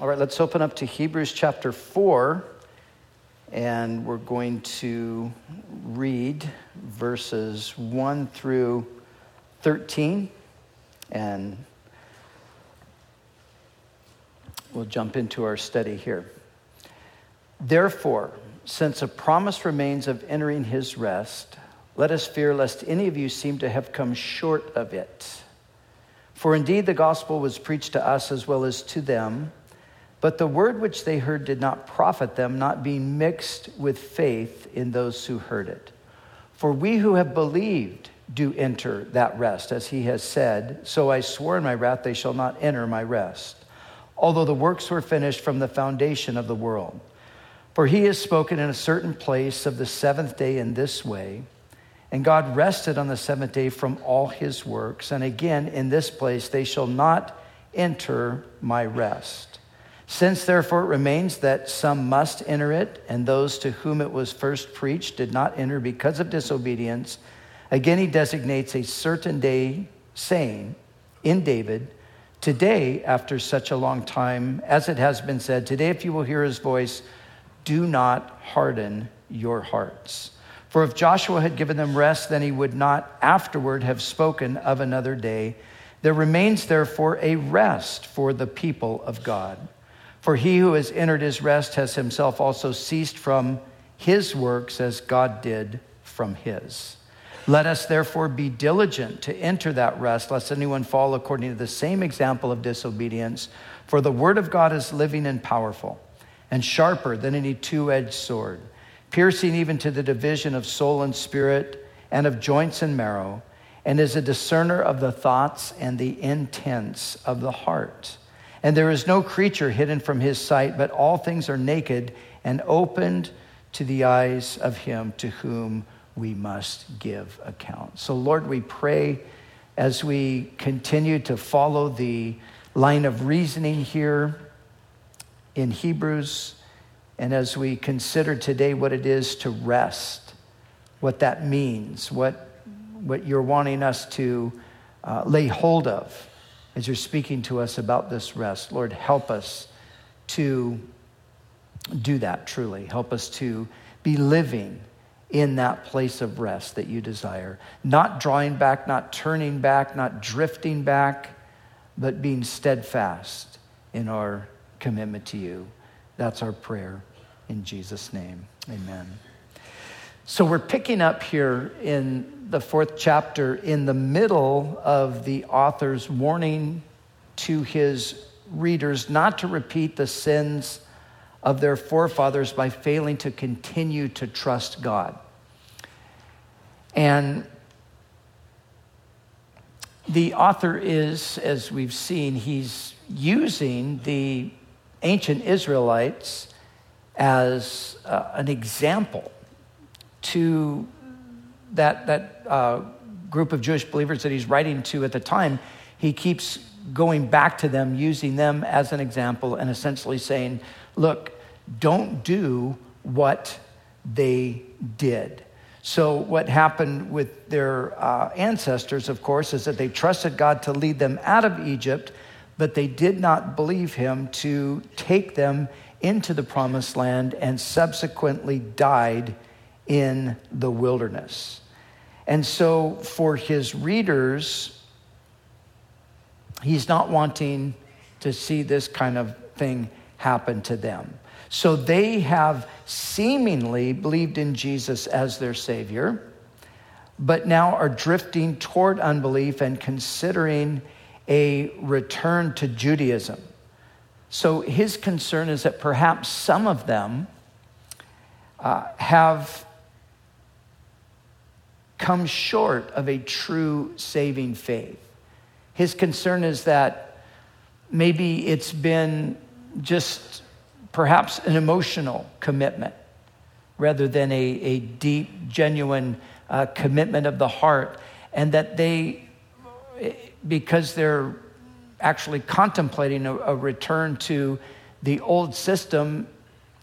All right, let's open up to Hebrews chapter 4, and we're going to read verses 1 through 13, and we'll jump into our study here. Therefore, since a promise remains of entering his rest, let us fear lest any of you seem to have come short of it. For indeed the gospel was preached to us as well as to them, but the word which they heard did not profit them, not being mixed with faith in those who heard it. For we who have believed do enter that rest, as he has said, So I swore in my wrath, they shall not enter my rest, although the works were finished from the foundation of the world. For he has spoken in a certain place of the seventh day in this way. And God rested on the seventh day from all his works. And again, in this place, they shall not enter my rest. Since therefore it remains that some must enter it, and those to whom it was first preached did not enter because of disobedience, again he designates a certain day, saying in David, Today, after such a long time, as it has been said, today if you will hear his voice, do not harden your hearts. For if Joshua had given them rest, then he would not afterward have spoken of another day. There remains therefore a rest for the people of God. For he who has entered his rest has himself also ceased from his works as God did from his. Let us therefore be diligent to enter that rest, lest anyone fall according to the same example of disobedience. For the word of God is living and powerful, and sharper than any two edged sword piercing even to the division of soul and spirit and of joints and marrow, and is a discerner of the thoughts and the intents of the heart. And there is no creature hidden from his sight, but all things are naked and opened to the eyes of him to whom we must give account. So, Lord, we pray as we continue to follow the line of reasoning here in Hebrews and as we consider today what it is to rest, what that means, what, what you're wanting us to uh, lay hold of as you're speaking to us about this rest, Lord, help us to do that truly. Help us to be living in that place of rest that you desire. Not drawing back, not turning back, not drifting back, but being steadfast in our commitment to you. That's our prayer in Jesus' name. Amen. So we're picking up here in the fourth chapter in the middle of the author's warning to his readers not to repeat the sins of their forefathers by failing to continue to trust God. And the author is, as we've seen, he's using the ancient Israelites as uh, an example to that, that uh, group of Jewish believers that he's writing to at the time. He keeps going back to them, using them as an example, and essentially saying, Look, don't do what they did. So, what happened with their uh, ancestors, of course, is that they trusted God to lead them out of Egypt, but they did not believe Him to take them into the promised land and subsequently died in the wilderness. And so, for his readers, he's not wanting to see this kind of thing happen to them. So, they have seemingly believed in Jesus as their Savior, but now are drifting toward unbelief and considering a return to Judaism. So his concern is that perhaps some of them uh, have come short of a true saving faith. His concern is that maybe it's been just perhaps an emotional commitment rather than a, a deep, genuine uh, commitment of the heart, and that they, because they're actually contemplating a, a return to the old system,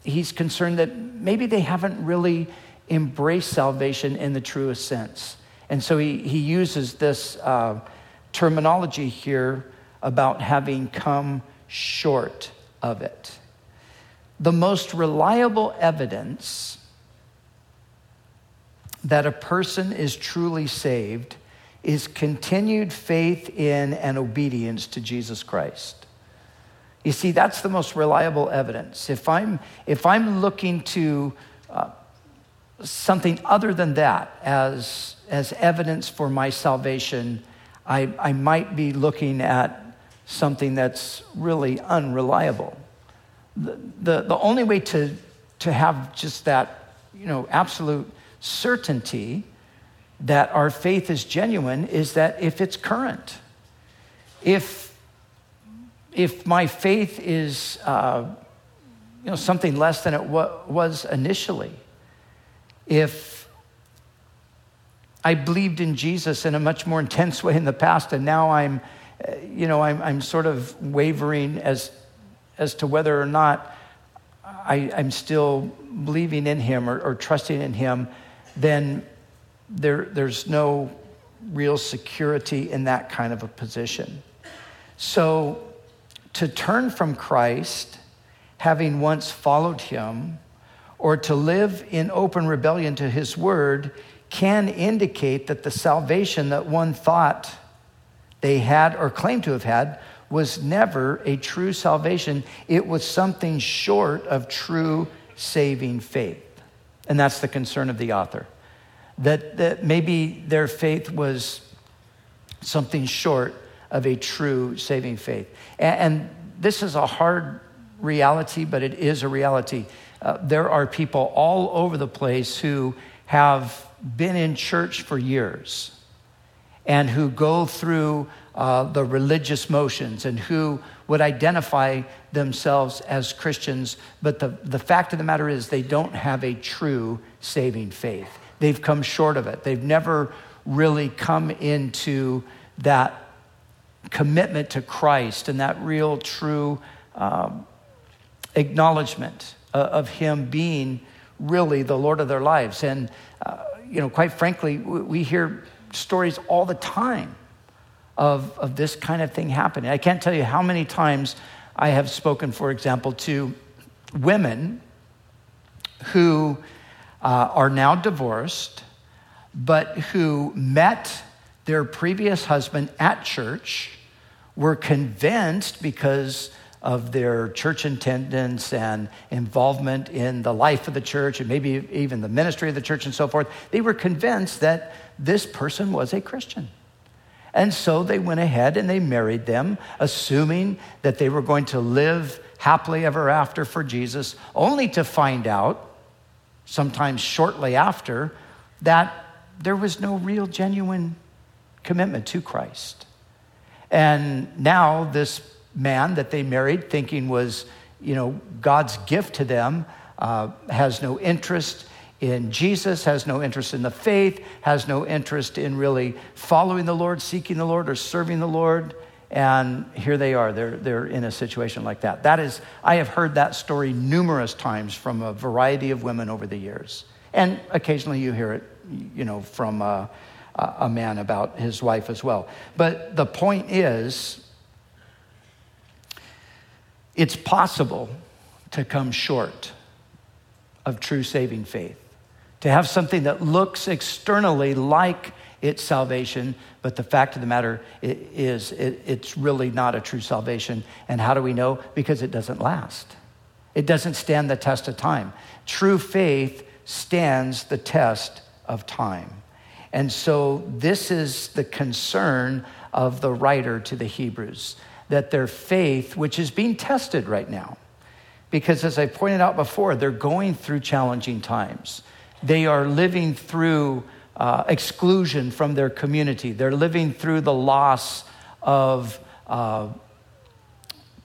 he's concerned that maybe they haven't really embraced salvation in the truest sense. And so he, he uses this uh, terminology here about having come short of it. The most reliable evidence that a person is truly saved is continued faith in and obedience to Jesus Christ. You see, that's the most reliable evidence. If I'm, if I'm looking to something other than that as, as evidence for my salvation, I, I might be looking at something that's really unreliable. The, the, the only way to, to have just that, you know, absolute certainty that our faith is genuine is that if it's current. If, if my faith is, uh, you know, something less than it wa- was initially, if I believed in Jesus in a much more intense way in the past, and now I'm, you know, I'm, I'm sort of wavering as, as to whether or not I, am still believing in Him or, or trusting in Him, then there, there's no real security in that kind of a position. So to turn from Christ, having once followed Him, or to live in open rebellion to his word can indicate that the salvation that one thought they had or claimed to have had was never a true salvation. It was something short of true saving faith. And that's the concern of the author. That, that maybe their faith was something short of a true saving faith. And, and this is a hard reality, but it is a reality. Uh, there are people all over the place who have been in church for years and who go through uh, the religious motions and who would identify themselves as Christians, but the, the fact of the matter is they don't have a true saving faith. They've come short of it. They've never really come into that commitment to Christ and that real, true um, acknowledgement uh, of Him being really the Lord of their lives. And, uh, you know, quite frankly, we hear stories all the time of, of this kind of thing happening. I can't tell you how many times I have spoken, for example, to women who uh, are now divorced, but who met their previous husband at church, were convinced because of their church attendance and involvement in the life of the church and maybe even the ministry of the church and so forth, they were convinced that this person was a Christian. And so they went ahead and they married them, assuming that they were going to live happily ever after for Jesus, only to find out, sometimes shortly after, that there was no real, genuine commitment to Christ. And now this man that they married, thinking was, you know, God's gift to them, uh, has no interest in Jesus, has no interest in the faith, has no interest in really following the Lord, seeking the Lord, or serving the Lord. And here they are, they're, they're in a situation like that. That is, I have heard that story numerous times from a variety of women over the years. And occasionally you hear it, you know, from a, a man about his wife as well. But the point is, it's possible to come short of true saving faith, to have something that looks externally like it's salvation, but the fact of the matter is it, it's really not a true salvation. And how do we know? Because it doesn't last. It doesn't stand the test of time. True faith stands the test of time. And so this is the concern of the writer to the Hebrews that their faith, which is being tested right now, because as I pointed out before, they're going through challenging times. They are living through uh, exclusion from their community, they're living through the loss of uh,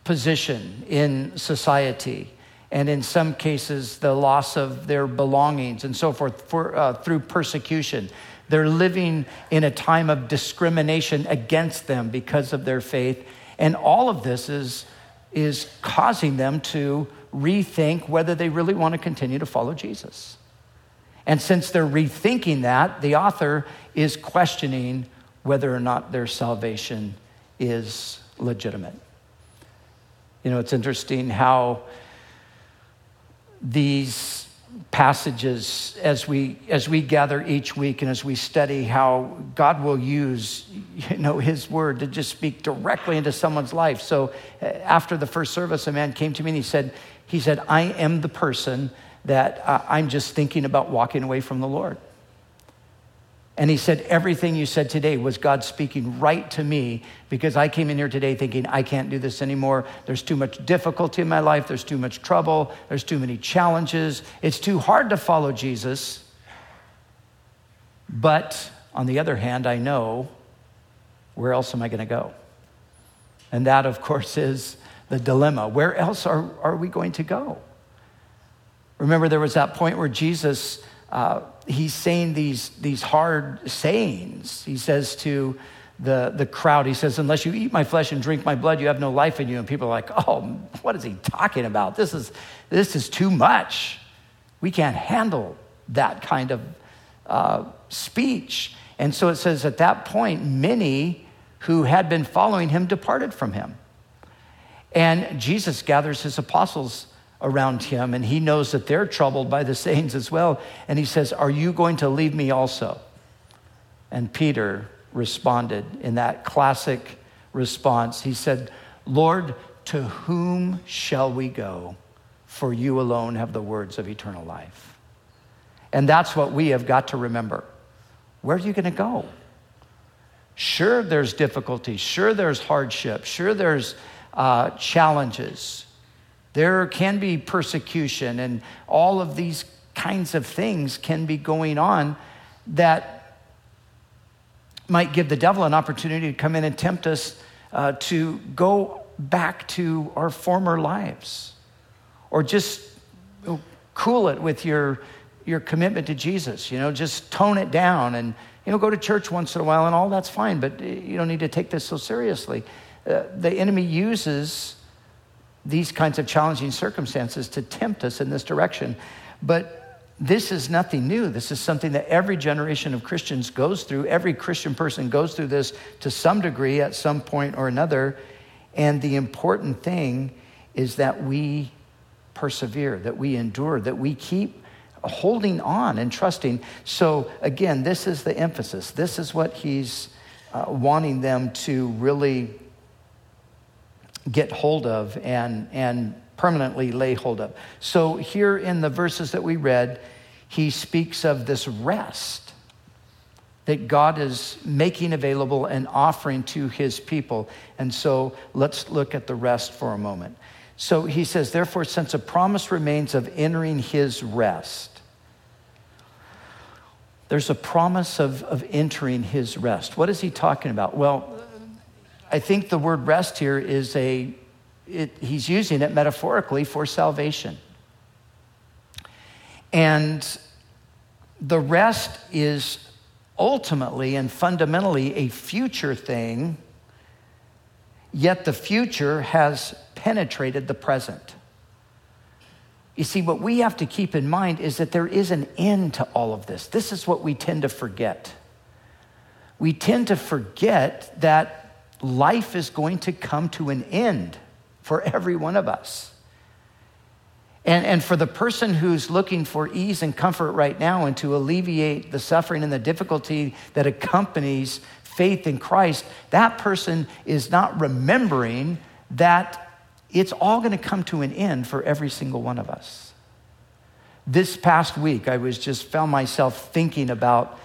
position in society. And in some cases, the loss of their belongings and so forth for, uh, through persecution. They're living in a time of discrimination against them because of their faith and all of this is, is causing them to rethink whether they really want to continue to follow Jesus. And since they're rethinking that, the author is questioning whether or not their salvation is legitimate. You know, it's interesting how these passages as we as we gather each week and as we study how God will use you know his word to just speak directly into someone's life. So uh, after the first service a man came to me and he said he said I am the person that uh, I'm just thinking about walking away from the Lord. And he said, Everything you said today was God speaking right to me because I came in here today thinking, I can't do this anymore. There's too much difficulty in my life. There's too much trouble. There's too many challenges. It's too hard to follow Jesus. But on the other hand, I know where else am I going to go? And that, of course, is the dilemma. Where else are, are we going to go? Remember, there was that point where Jesus uh, he's saying these, these hard sayings. He says to the, the crowd, he says, Unless you eat my flesh and drink my blood, you have no life in you. And people are like, Oh, what is he talking about? This is, this is too much. We can't handle that kind of uh, speech. And so it says, At that point, many who had been following him departed from him. And Jesus gathers his apostles around him, and he knows that they're troubled by the sayings as well. And he says, Are you going to leave me also? And Peter responded in that classic response. He said, Lord, to whom shall we go? For you alone have the words of eternal life. And that's what we have got to remember. Where are you going to go? Sure, there's difficulty. Sure, there's hardship. Sure, there's uh, challenges. There can be persecution, and all of these kinds of things can be going on that might give the devil an opportunity to come in and tempt us uh, to go back to our former lives or just cool it with your, your commitment to Jesus. You know, just tone it down and, you know, go to church once in a while and all that's fine, but you don't need to take this so seriously. Uh, the enemy uses these kinds of challenging circumstances to tempt us in this direction. But this is nothing new. This is something that every generation of Christians goes through. Every Christian person goes through this to some degree at some point or another. And the important thing is that we persevere, that we endure, that we keep holding on and trusting. So, again, this is the emphasis. This is what he's uh, wanting them to really get hold of and, and permanently lay hold of. So, here in the verses that we read, he speaks of this rest that God is making available and offering to his people. And so, let's look at the rest for a moment. So, he says, Therefore, since a promise remains of entering his rest, there's a promise of, of entering his rest. What is he talking about? Well, I think the word rest here is a, it, he's using it metaphorically for salvation. And the rest is ultimately and fundamentally a future thing, yet the future has penetrated the present. You see, what we have to keep in mind is that there is an end to all of this. This is what we tend to forget. We tend to forget that life is going to come to an end for every one of us. And, and for the person who's looking for ease and comfort right now and to alleviate the suffering and the difficulty that accompanies faith in Christ, that person is not remembering that it's all going to come to an end for every single one of us. This past week, I was just found myself thinking about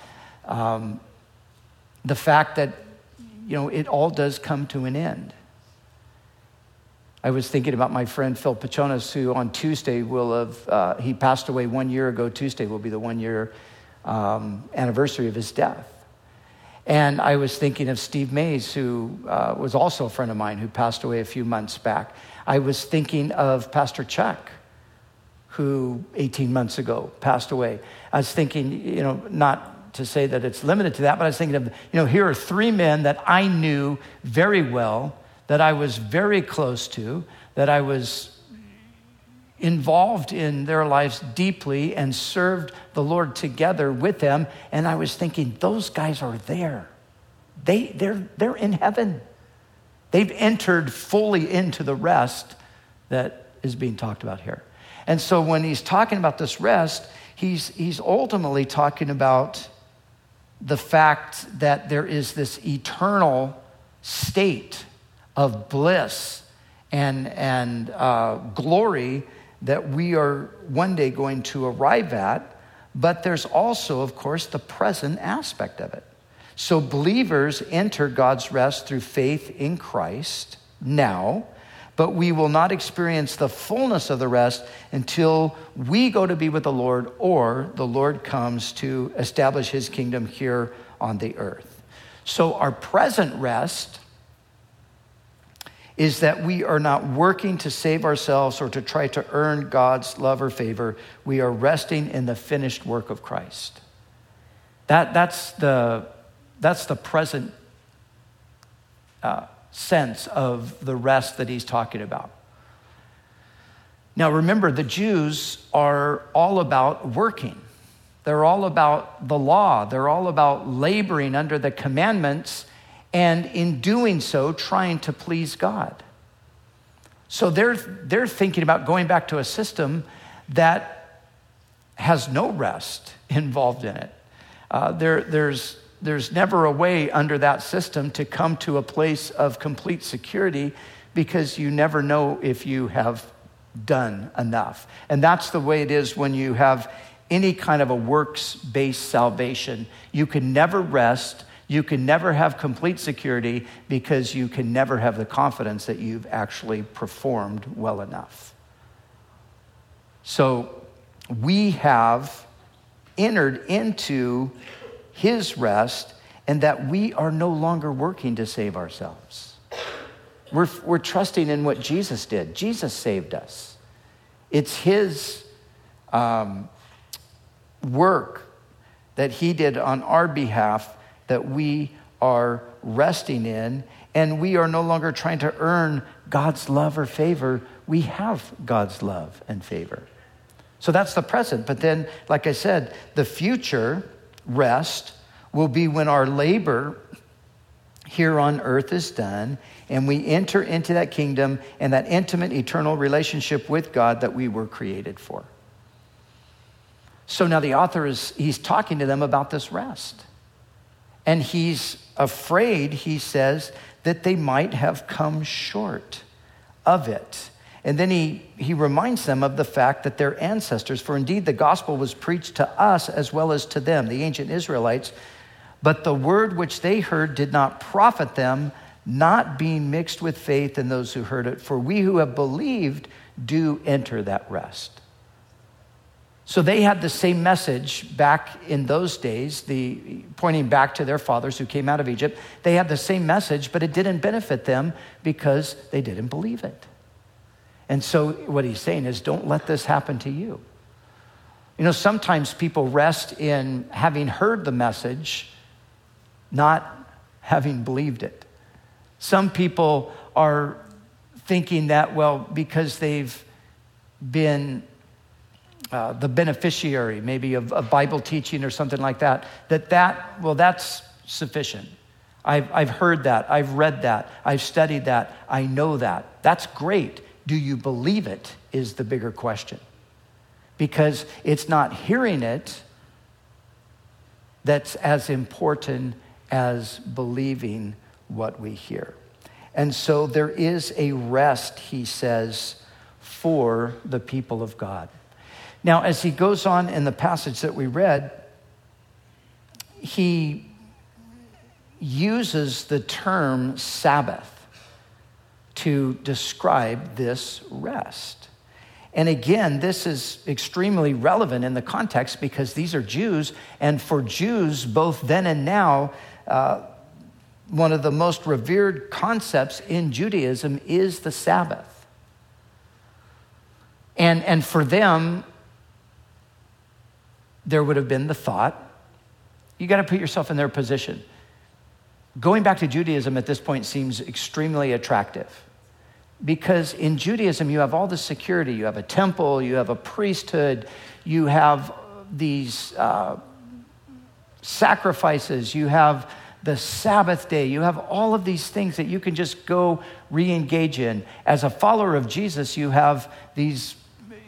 um, the fact that you know, it all does come to an end. I was thinking about my friend Phil Pachonas, who on Tuesday will have, uh, he passed away one year ago. Tuesday will be the one year um, anniversary of his death. And I was thinking of Steve Mays, who uh, was also a friend of mine who passed away a few months back. I was thinking of Pastor Chuck, who 18 months ago passed away. I was thinking, you know, not to say that it's limited to that, but I was thinking of, you know, here are three men that I knew very well, that I was very close to, that I was involved in their lives deeply and served the Lord together with them. And I was thinking, those guys are there. They, they're, they're in heaven. They've entered fully into the rest that is being talked about here. And so when he's talking about this rest, he's, he's ultimately talking about the fact that there is this eternal state of bliss and, and uh, glory that we are one day going to arrive at. But there's also, of course, the present aspect of it. So believers enter God's rest through faith in Christ now, but we will not experience the fullness of the rest until we go to be with the Lord or the Lord comes to establish his kingdom here on the earth. So our present rest is that we are not working to save ourselves or to try to earn God's love or favor. We are resting in the finished work of Christ. That, that's, the, that's the present uh, sense of the rest that he's talking about. Now, remember, the Jews are all about working. They're all about the law. They're all about laboring under the commandments and in doing so, trying to please God. So they're, they're thinking about going back to a system that has no rest involved in it. Uh, there, there's, there's never a way under that system to come to a place of complete security because you never know if you have done enough. And that's the way it is when you have any kind of a works based salvation. You can never rest you can never have complete security because you can never have the confidence that you've actually performed well enough. So we have entered into his rest and that we are no longer working to save ourselves. We're, we're trusting in what Jesus did. Jesus saved us. It's his um, work that he did on our behalf that we are resting in, and we are no longer trying to earn God's love or favor. We have God's love and favor. So that's the present. But then, like I said, the future rest will be when our labor here on earth is done and we enter into that kingdom and that intimate eternal relationship with God that we were created for. So now the author is he's talking to them about this rest. And he's afraid, he says, that they might have come short of it. And then he, he reminds them of the fact that their ancestors, for indeed the gospel was preached to us as well as to them, the ancient Israelites, but the word which they heard did not profit them, not being mixed with faith in those who heard it. For we who have believed do enter that rest. So they had the same message back in those days, the, pointing back to their fathers who came out of Egypt. They had the same message, but it didn't benefit them because they didn't believe it. And so what he's saying is don't let this happen to you. You know, sometimes people rest in having heard the message, not having believed it. Some people are thinking that, well, because they've been uh, the beneficiary, maybe of, of Bible teaching or something like that, that that, well, that's sufficient. I've, I've heard that. I've read that. I've studied that. I know that. That's great. Do you believe it? Is the bigger question. Because it's not hearing it that's as important as believing what we hear. And so there is a rest, he says, for the people of God. Now, as he goes on in the passage that we read, he uses the term Sabbath to describe this rest. And again, this is extremely relevant in the context because these are Jews, and for Jews, both then and now, uh, one of the most revered concepts in Judaism is the Sabbath. And, and for them, there would have been the thought you got to put yourself in their position. Going back to Judaism at this point seems extremely attractive because in Judaism you have all the security. You have a temple, you have a priesthood, you have these uh, sacrifices, you have the Sabbath day. You have all of these things that you can just go re engage in. As a follower of Jesus, you have these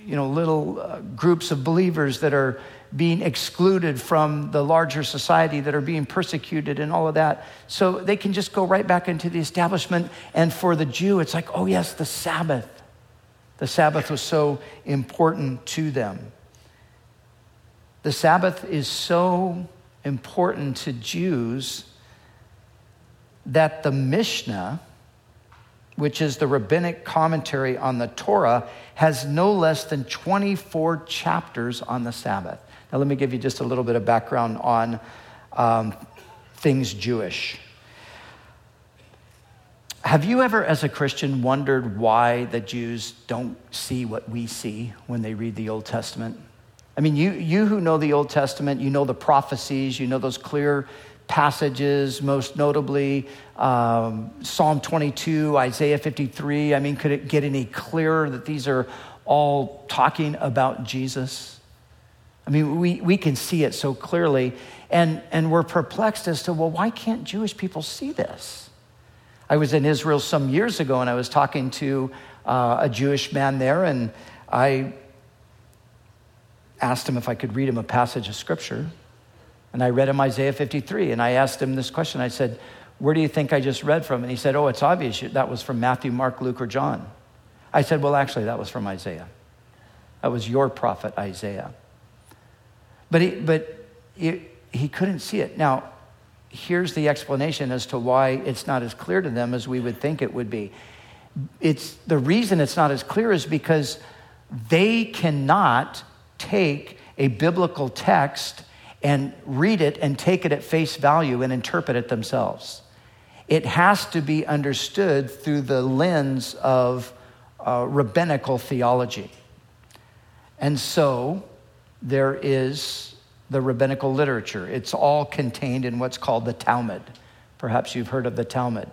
you know, little uh, groups of believers that are being excluded from the larger society, that are being persecuted, and all of that. So they can just go right back into the establishment. And for the Jew, it's like, oh, yes, the Sabbath. The Sabbath was so important to them. The Sabbath is so important to Jews that the Mishnah, which is the rabbinic commentary on the Torah, has no less than 24 chapters on the Sabbath. Now, let me give you just a little bit of background on um, things Jewish. Have you ever, as a Christian, wondered why the Jews don't see what we see when they read the Old Testament? I mean, you, you who know the Old Testament, you know the prophecies, you know those clear passages, most notably um, Psalm 22, Isaiah 53. I mean, could it get any clearer that these are all talking about Jesus? I mean, we, we can see it so clearly, and, and we're perplexed as to, well, why can't Jewish people see this? I was in Israel some years ago, and I was talking to uh, a Jewish man there, and I asked him if I could read him a passage of scripture. And I read him Isaiah 53, and I asked him this question. I said, Where do you think I just read from? And he said, Oh, it's obvious. That was from Matthew, Mark, Luke, or John. I said, Well, actually, that was from Isaiah. That was your prophet, Isaiah. But he, but he, he couldn't see it. Now, here's the explanation as to why it's not as clear to them as we would think it would be. It's, the reason it's not as clear is because they cannot take a biblical text and read it and take it at face value and interpret it themselves. It has to be understood through the lens of uh, rabbinical theology. And so there is the rabbinical literature. It's all contained in what's called the Talmud. Perhaps you've heard of the Talmud.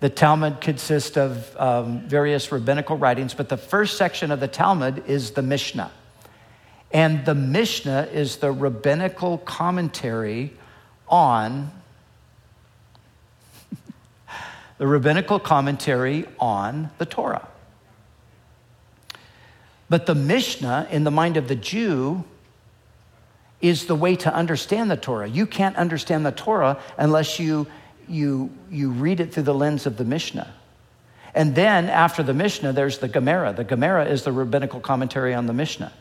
The Talmud consists of um, various rabbinical writings, but the first section of the Talmud is the Mishnah. And the Mishnah is the rabbinical commentary on the rabbinical commentary on the Torah. But the Mishnah, in the mind of the Jew, is the way to understand the Torah. You can't understand the Torah unless you, you, you read it through the lens of the Mishnah. And then after the Mishnah, there's the Gemara. The Gemara is the rabbinical commentary on the Mishnah.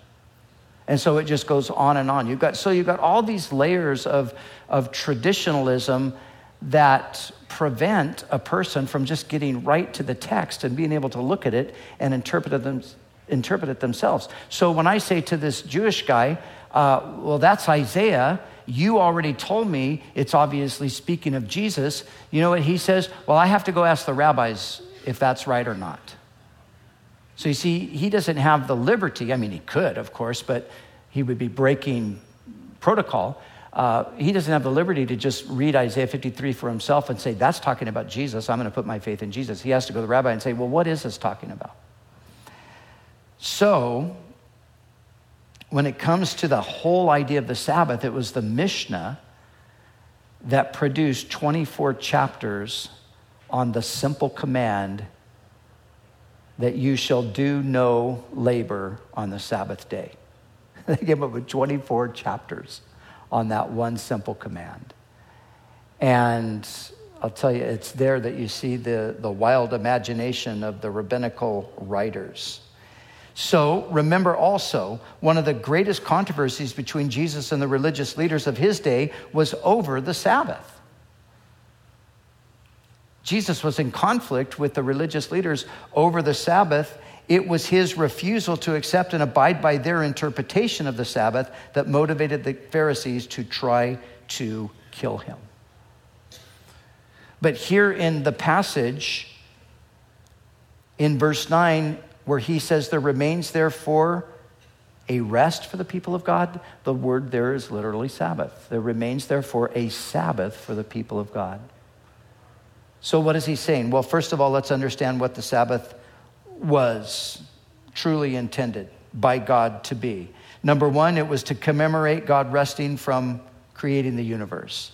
And so it just goes on and on. You've got, so you've got all these layers of, of traditionalism that prevent a person from just getting right to the text and being able to look at it and interpret it, them, interpret it themselves. So when I say to this Jewish guy, uh, well, that's Isaiah. You already told me it's obviously speaking of Jesus. You know what he says? Well, I have to go ask the rabbis if that's right or not. So you see, he doesn't have the liberty. I mean, he could, of course, but he would be breaking protocol. Uh, he doesn't have the liberty to just read Isaiah 53 for himself and say, that's talking about Jesus. I'm going to put my faith in Jesus. He has to go to the rabbi and say, well, what is this talking about? So, when it comes to the whole idea of the Sabbath, it was the Mishnah that produced 24 chapters on the simple command that you shall do no labor on the Sabbath day. they came up with 24 chapters on that one simple command. And I'll tell you, it's there that you see the, the wild imagination of the rabbinical writers. So remember also, one of the greatest controversies between Jesus and the religious leaders of his day was over the Sabbath. Jesus was in conflict with the religious leaders over the Sabbath. It was his refusal to accept and abide by their interpretation of the Sabbath that motivated the Pharisees to try to kill him. But here in the passage, in verse 9, where he says, There remains therefore a rest for the people of God, the word there is literally Sabbath. There remains therefore a Sabbath for the people of God. So, what is he saying? Well, first of all, let's understand what the Sabbath was truly intended by God to be. Number one, it was to commemorate God resting from creating the universe.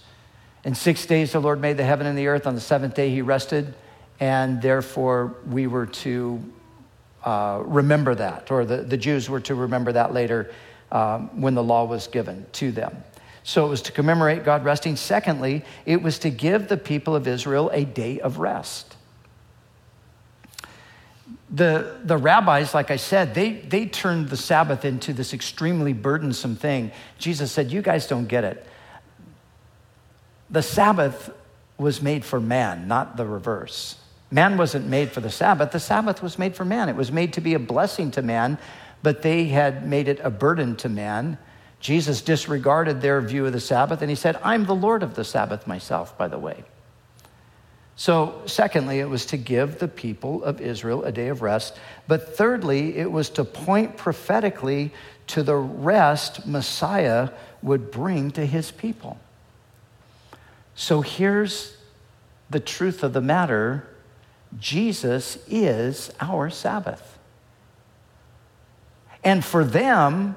In six days, the Lord made the heaven and the earth. On the seventh day, he rested, and therefore we were to uh, remember that, or the, the Jews were to remember that later um, when the law was given to them. So it was to commemorate God resting. Secondly, it was to give the people of Israel a day of rest. The, the rabbis, like I said, they, they turned the Sabbath into this extremely burdensome thing. Jesus said, You guys don't get it. The Sabbath was made for man, not the reverse. Man wasn't made for the Sabbath, the Sabbath was made for man. It was made to be a blessing to man, but they had made it a burden to man. Jesus disregarded their view of the Sabbath and he said, I'm the Lord of the Sabbath myself, by the way. So, secondly, it was to give the people of Israel a day of rest. But thirdly, it was to point prophetically to the rest Messiah would bring to his people. So, here's the truth of the matter Jesus is our Sabbath. And for them,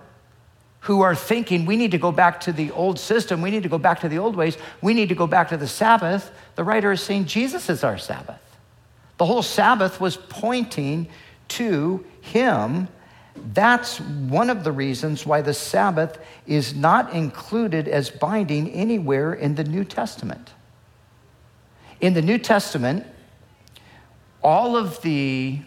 who are thinking we need to go back to the old system, we need to go back to the old ways, we need to go back to the Sabbath, the writer is saying Jesus is our Sabbath. The whole Sabbath was pointing to Him. That's one of the reasons why the Sabbath is not included as binding anywhere in the New Testament. In the New Testament, all of the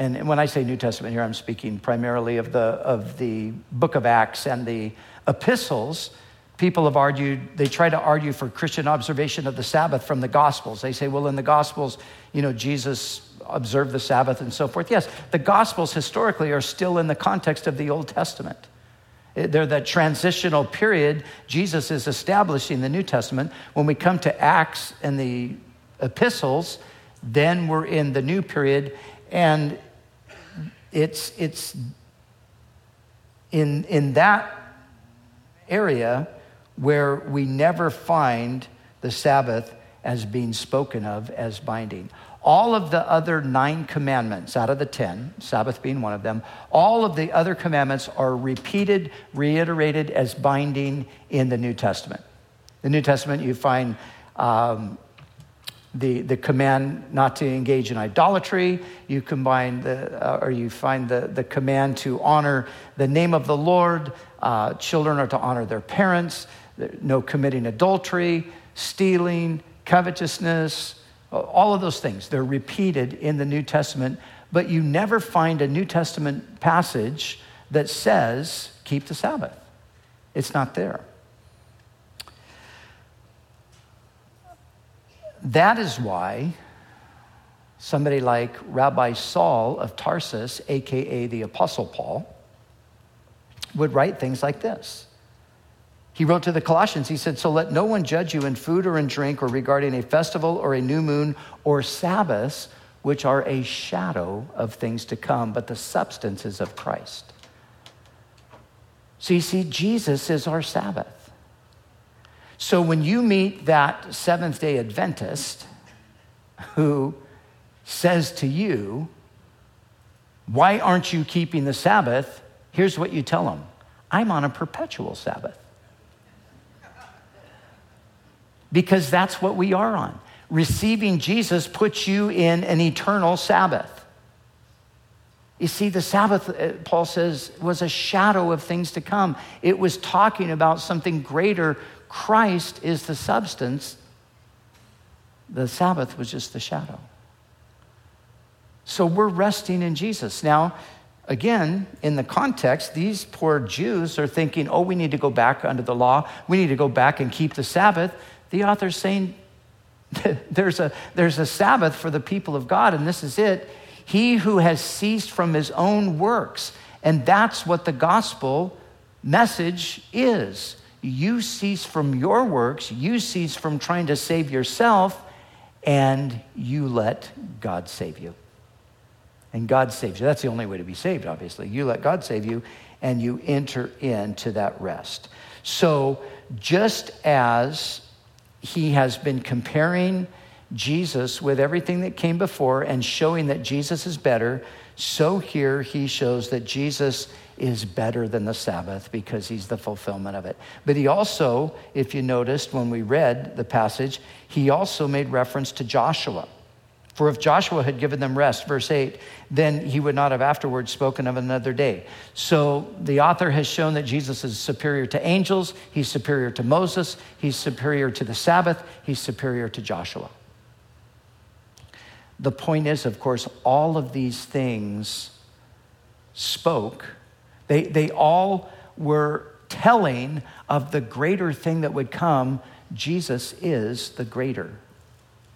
and when I say New Testament here, I'm speaking primarily of the, of the book of Acts and the epistles. People have argued, they try to argue for Christian observation of the Sabbath from the Gospels. They say, well, in the Gospels, you know, Jesus observed the Sabbath and so forth. Yes, the Gospels historically are still in the context of the Old Testament. Eh, they're that transitional period Jesus is establishing the New Testament. When we come to Acts and the epistles, then we're in the new period. And it's, it's in, in that area where we never find the Sabbath as being spoken of as binding. All of the other nine commandments out of the ten, Sabbath being one of them, all of the other commandments are repeated, reiterated as binding in the New Testament. The New Testament, you find um, the, the command not to engage in idolatry. You combine the, uh, or you find the, the command to honor the name of the Lord. Uh, children are to honor their parents. No committing adultery, stealing, covetousness, all of those things. They're repeated in the New Testament, but you never find a New Testament passage that says, keep the Sabbath. It's not there. That is why somebody like Rabbi Saul of Tarsus, aka the Apostle Paul, would write things like this. He wrote to the Colossians, he said, So let no one judge you in food or in drink or regarding a festival or a new moon or Sabbaths, which are a shadow of things to come, but the substances of Christ. So you see, Jesus is our Sabbath. So when you meet that Seventh day Adventist who says to you, Why aren't you keeping the Sabbath? Here's what you tell them I'm on a perpetual Sabbath. Because that's what we are on. Receiving Jesus puts you in an eternal Sabbath. You see, the Sabbath, uh, Paul says, was a shadow of things to come. It was talking about something greater Christ is the substance, the Sabbath was just the shadow. So we're resting in Jesus. Now, again, in the context, these poor Jews are thinking, oh, we need to go back under the law. We need to go back and keep the Sabbath. The author's saying there's a, there's a Sabbath for the people of God, and this is it. He who has ceased from his own works. And that's what the gospel message is. You cease from your works, you cease from trying to save yourself, and you let God save you. And God saves you. That's the only way to be saved, obviously. You let God save you, and you enter into that rest. So, just as he has been comparing Jesus with everything that came before and showing that Jesus is better, so here he shows that Jesus is better than the Sabbath because he's the fulfillment of it. But he also, if you noticed when we read the passage, he also made reference to Joshua. For if Joshua had given them rest, verse 8, then he would not have afterwards spoken of another day. So the author has shown that Jesus is superior to angels, he's superior to Moses, he's superior to the Sabbath, he's superior to Joshua. The point is, of course, all of these things spoke, they, they all were telling of the greater thing that would come. Jesus is the greater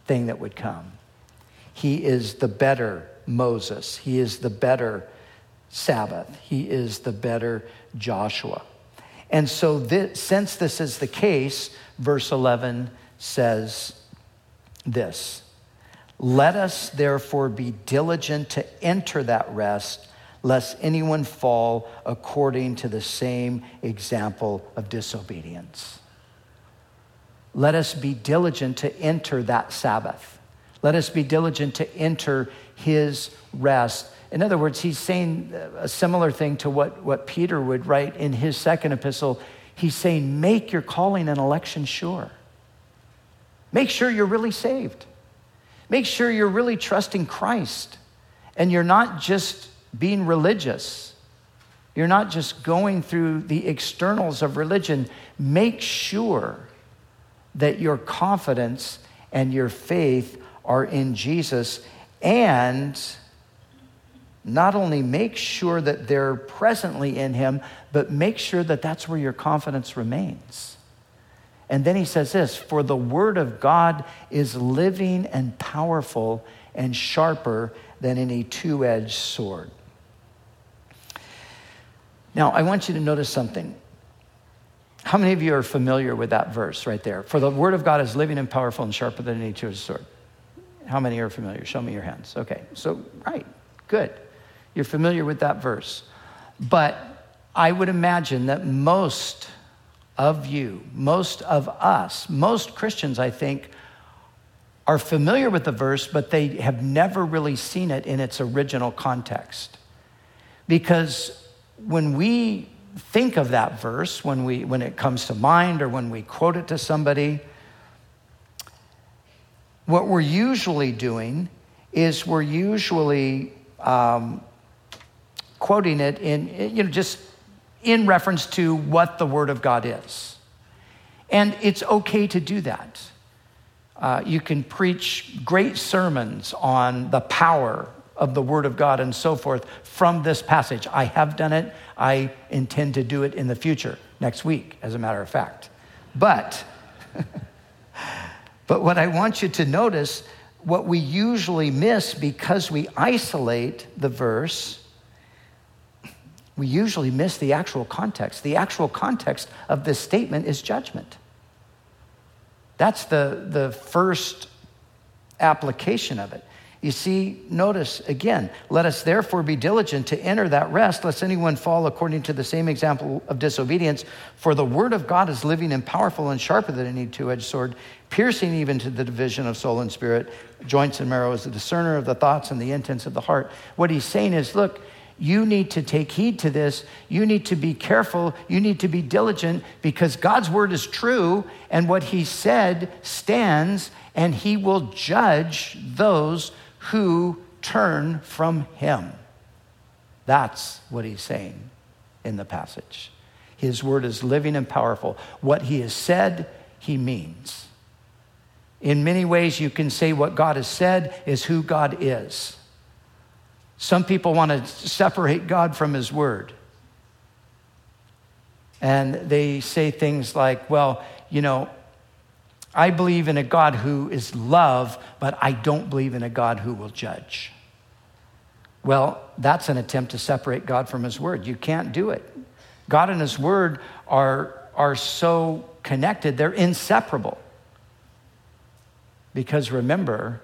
thing that would come. He is the better Moses. He is the better Sabbath. He is the better Joshua. And so, this, since this is the case, verse 11 says this Let us therefore be diligent to enter that rest, lest anyone fall according to the same example of disobedience. Let us be diligent to enter that Sabbath. Let us be diligent to enter his rest. In other words, he's saying a similar thing to what, what Peter would write in his second epistle. He's saying, make your calling and election sure. Make sure you're really saved. Make sure you're really trusting Christ and you're not just being religious. You're not just going through the externals of religion. Make sure that your confidence and your faith are in Jesus and not only make sure that they're presently in Him, but make sure that that's where your confidence remains. And then he says this For the word of God is living and powerful and sharper than any two edged sword. Now, I want you to notice something. How many of you are familiar with that verse right there? For the word of God is living and powerful and sharper than any two edged sword. How many are familiar? Show me your hands. Okay, so, right, good. You're familiar with that verse. But I would imagine that most of you, most of us, most Christians, I think, are familiar with the verse, but they have never really seen it in its original context. Because when we think of that verse, when, we, when it comes to mind or when we quote it to somebody, what we're usually doing is we're usually um, quoting it in, you know, just in reference to what the Word of God is. And it's okay to do that. Uh, you can preach great sermons on the power of the Word of God and so forth from this passage. I have done it. I intend to do it in the future, next week, as a matter of fact. But But what I want you to notice, what we usually miss because we isolate the verse, we usually miss the actual context. The actual context of this statement is judgment. That's the, the first application of it. You see, notice again, let us therefore be diligent to enter that rest, lest anyone fall according to the same example of disobedience. For the word of God is living and powerful and sharper than any two edged sword, piercing even to the division of soul and spirit, joints and marrow, as a discerner of the thoughts and the intents of the heart. What he's saying is, look, you need to take heed to this. You need to be careful. You need to be diligent because God's word is true and what he said stands, and he will judge those who turn from him. That's what he's saying in the passage. His word is living and powerful. What he has said, he means. In many ways, you can say what God has said is who God is. Some people want to separate God from his word. And they say things like, well, you know, I believe in a God who is love, but I don't believe in a God who will judge. Well, that's an attempt to separate God from His Word. You can't do it. God and His Word are, are so connected, they're inseparable. Because remember,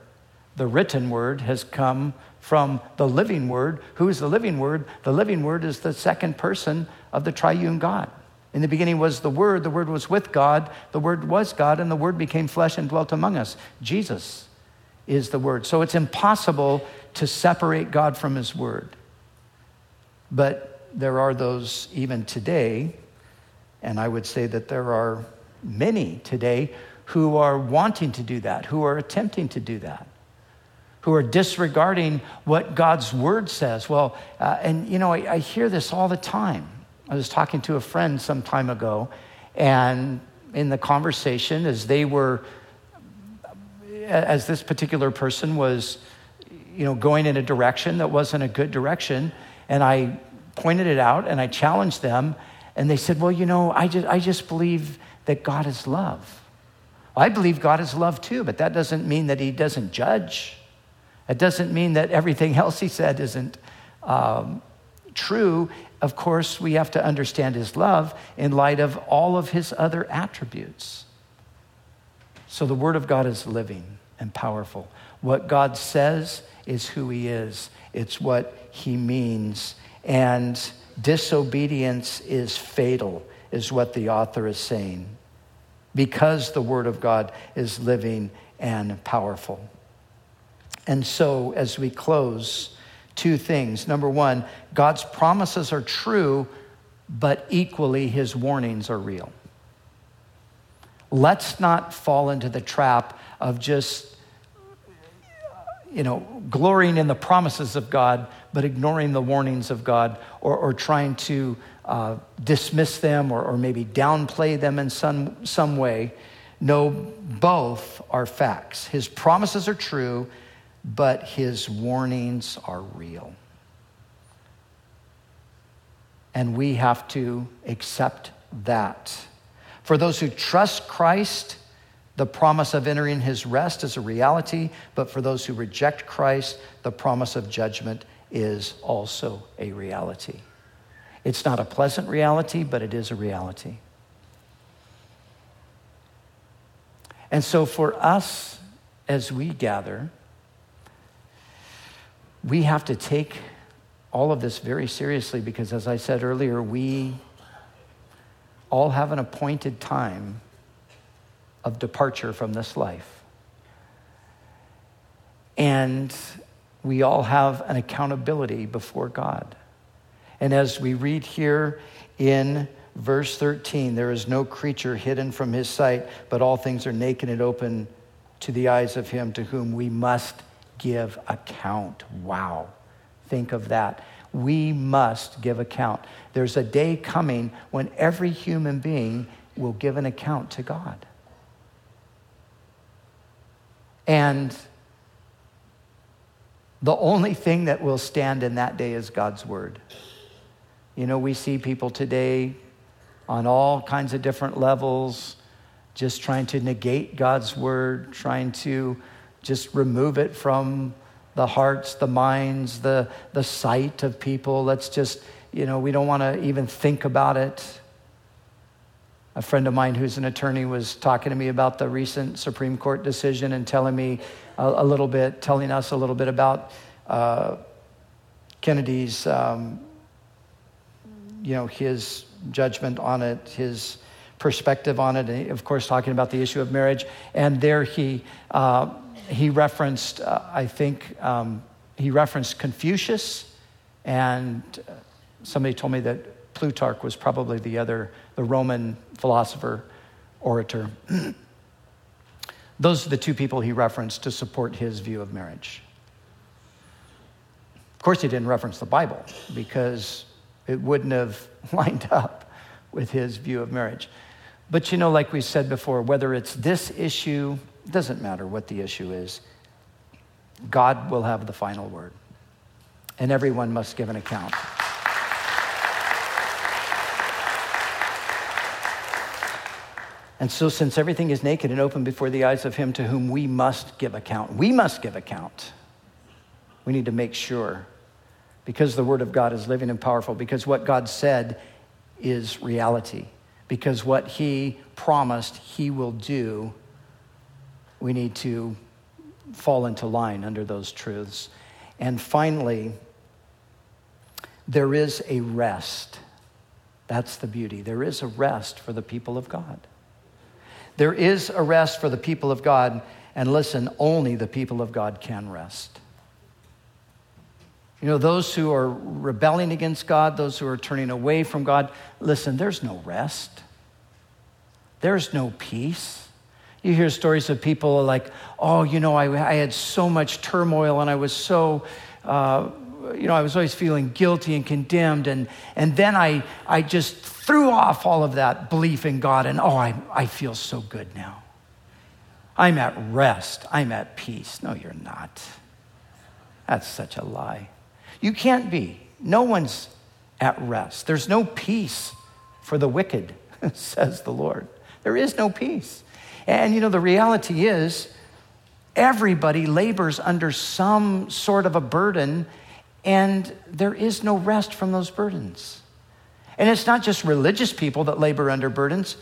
the written Word has come from the living Word. Who is the living Word? The living Word is the second person of the triune God. In the beginning was the Word, the Word was with God, the Word was God, and the Word became flesh and dwelt among us. Jesus is the Word. So it's impossible to separate God from His Word. But there are those even today, and I would say that there are many today who are wanting to do that, who are attempting to do that, who are disregarding what God's Word says. Well, uh, and you know, I, I hear this all the time. I was talking to a friend some time ago, and in the conversation, as they were, as this particular person was, you know, going in a direction that wasn't a good direction, and I pointed it out and I challenged them, and they said, Well, you know, I just, I just believe that God is love. I believe God is love too, but that doesn't mean that He doesn't judge. It doesn't mean that everything else He said isn't um, true. Of course, we have to understand His love in light of all of His other attributes. So the Word of God is living and powerful. What God says is who He is, it's what He means. And disobedience is fatal, is what the author is saying, because the Word of God is living and powerful. And so, as we close, two things. Number one, God's promises are true, but equally, His warnings are real. Let's not fall into the trap of just you know, glorying in the promises of God, but ignoring the warnings of God or, or trying to uh, dismiss them or, or maybe downplay them in some, some way. No, both are facts. His promises are true, but his warnings are real. And we have to accept that. For those who trust Christ, the promise of entering his rest is a reality, but for those who reject Christ, the promise of judgment is also a reality. It's not a pleasant reality, but it is a reality. And so, for us, as we gather, we have to take all of this very seriously because, as I said earlier, we all have an appointed time of departure from this life. And we all have an accountability before God. And as we read here in verse 13, there is no creature hidden from his sight, but all things are naked and open to the eyes of him to whom we must give account. Wow. Think of that. We must give account. There's a day coming when every human being will give an account to God. And the only thing that will stand in that day is God's word. You know, we see people today on all kinds of different levels just trying to negate God's word, trying to just remove it from the hearts, the minds, the, the sight of people. Let's just, you know, we don't want to even think about it. A friend of mine who's an attorney was talking to me about the recent Supreme Court decision and telling me a, a little bit, telling us a little bit about uh, Kennedy's, um, you know, his judgment on it, his perspective on it, and of course, talking about the issue of marriage. And there he, uh, he referenced, uh, I think, um, he referenced Confucius, and uh, somebody told me that Plutarch was probably the other, the Roman philosopher, orator. Those are the two people he referenced to support his view of marriage. Of course, he didn't reference the Bible because it wouldn't have lined up with his view of marriage. But you know, like we said before, whether it's this issue, doesn't matter what the issue is, God will have the final word. And everyone must give an account. And so, since everything is naked and open before the eyes of Him to whom we must give account, we must give account. We need to make sure, because the Word of God is living and powerful, because what God said is reality, because what He promised He will do, we need to fall into line under those truths. And finally, there is a rest. That's the beauty. There is a rest for the people of God. There is a rest for the people of God, and listen, only the people of God can rest. You know, those who are rebelling against God, those who are turning away from God, listen, there's no rest. There's no peace. You hear stories of people like, oh, you know, I, I had so much turmoil and I was so, uh, you know, I was always feeling guilty and condemned. And, and then I, I just threw off all of that belief in God and, oh, I, I feel so good now. I'm at rest. I'm at peace. No, you're not. That's such a lie. You can't be. No one's at rest. There's no peace for the wicked, says the Lord. There is no peace. And you know, the reality is, everybody labors under some sort of a burden, and there is no rest from those burdens. And it's not just religious people that labor under burdens,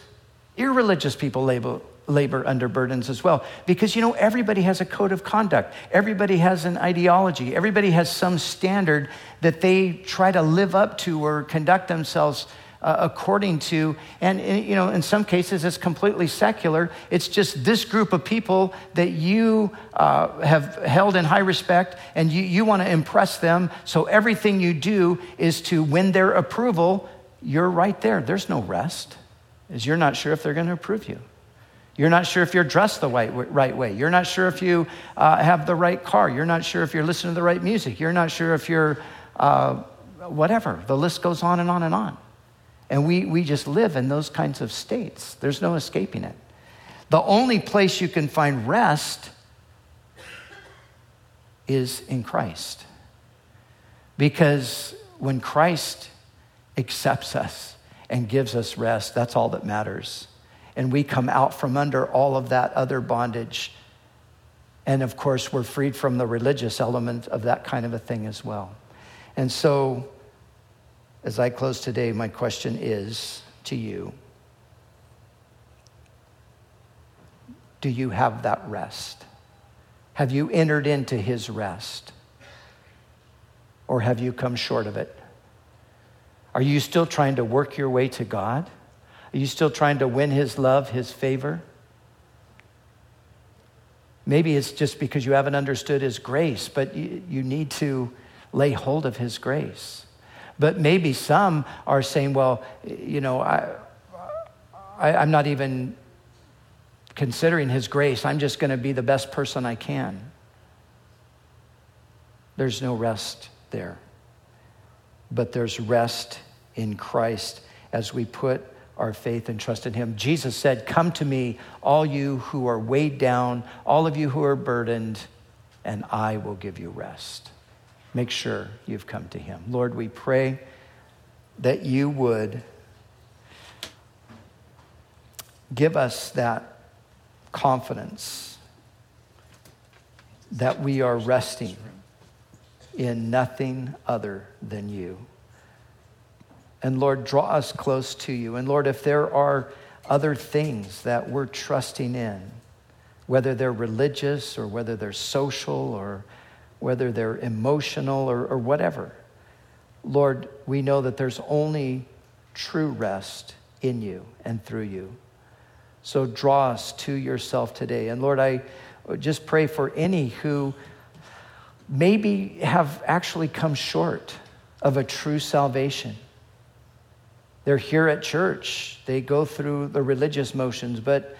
irreligious people labor, labor under burdens as well. Because, you know, everybody has a code of conduct, everybody has an ideology, everybody has some standard that they try to live up to or conduct themselves uh, according to, and you know, in some cases it's completely secular. It's just this group of people that you uh, have held in high respect, and you, you want to impress them. So everything you do is to win their approval. You're right there. There's no rest, as you're not sure if they're going to approve you. You're not sure if you're dressed the right, right way. You're not sure if you uh, have the right car. You're not sure if you're listening to the right music. You're not sure if you're uh, whatever. The list goes on and on and on. And we, we just live in those kinds of states. There's no escaping it. The only place you can find rest is in Christ. Because when Christ accepts us and gives us rest, that's all that matters. And we come out from under all of that other bondage. And of course, we're freed from the religious element of that kind of a thing as well. And so, as I close today, my question is to you Do you have that rest? Have you entered into his rest? Or have you come short of it? Are you still trying to work your way to God? Are you still trying to win his love, his favor? Maybe it's just because you haven't understood his grace, but you, you need to lay hold of his grace. But maybe some are saying, well, you know, I, I, I'm not even considering his grace. I'm just going to be the best person I can. There's no rest there. But there's rest in Christ as we put our faith and trust in him. Jesus said, Come to me, all you who are weighed down, all of you who are burdened, and I will give you rest make sure you've come to Him. Lord, we pray that you would give us that confidence that we are resting in nothing other than you. And Lord, draw us close to you. And Lord, if there are other things that we're trusting in, whether they're religious or whether they're social or whether they're emotional or, or whatever. Lord, we know that there's only true rest in you and through you. So draw us to yourself today. And Lord, I just pray for any who maybe have actually come short of a true salvation. They're here at church, they go through the religious motions, but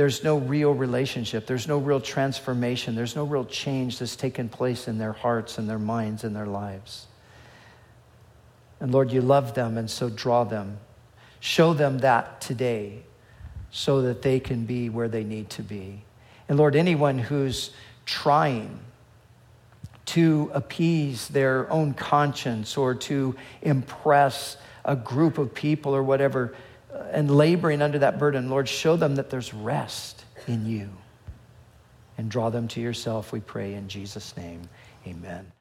there's no real relationship. There's no real transformation. There's no real change that's taken place in their hearts and their minds and their lives. And Lord, you love them, and so draw them. Show them that today so that they can be where they need to be. And Lord, anyone who's trying to appease their own conscience or to impress a group of people or whatever, and laboring under that burden, Lord, show them that there's rest in you. And draw them to yourself, we pray in Jesus' name. Amen.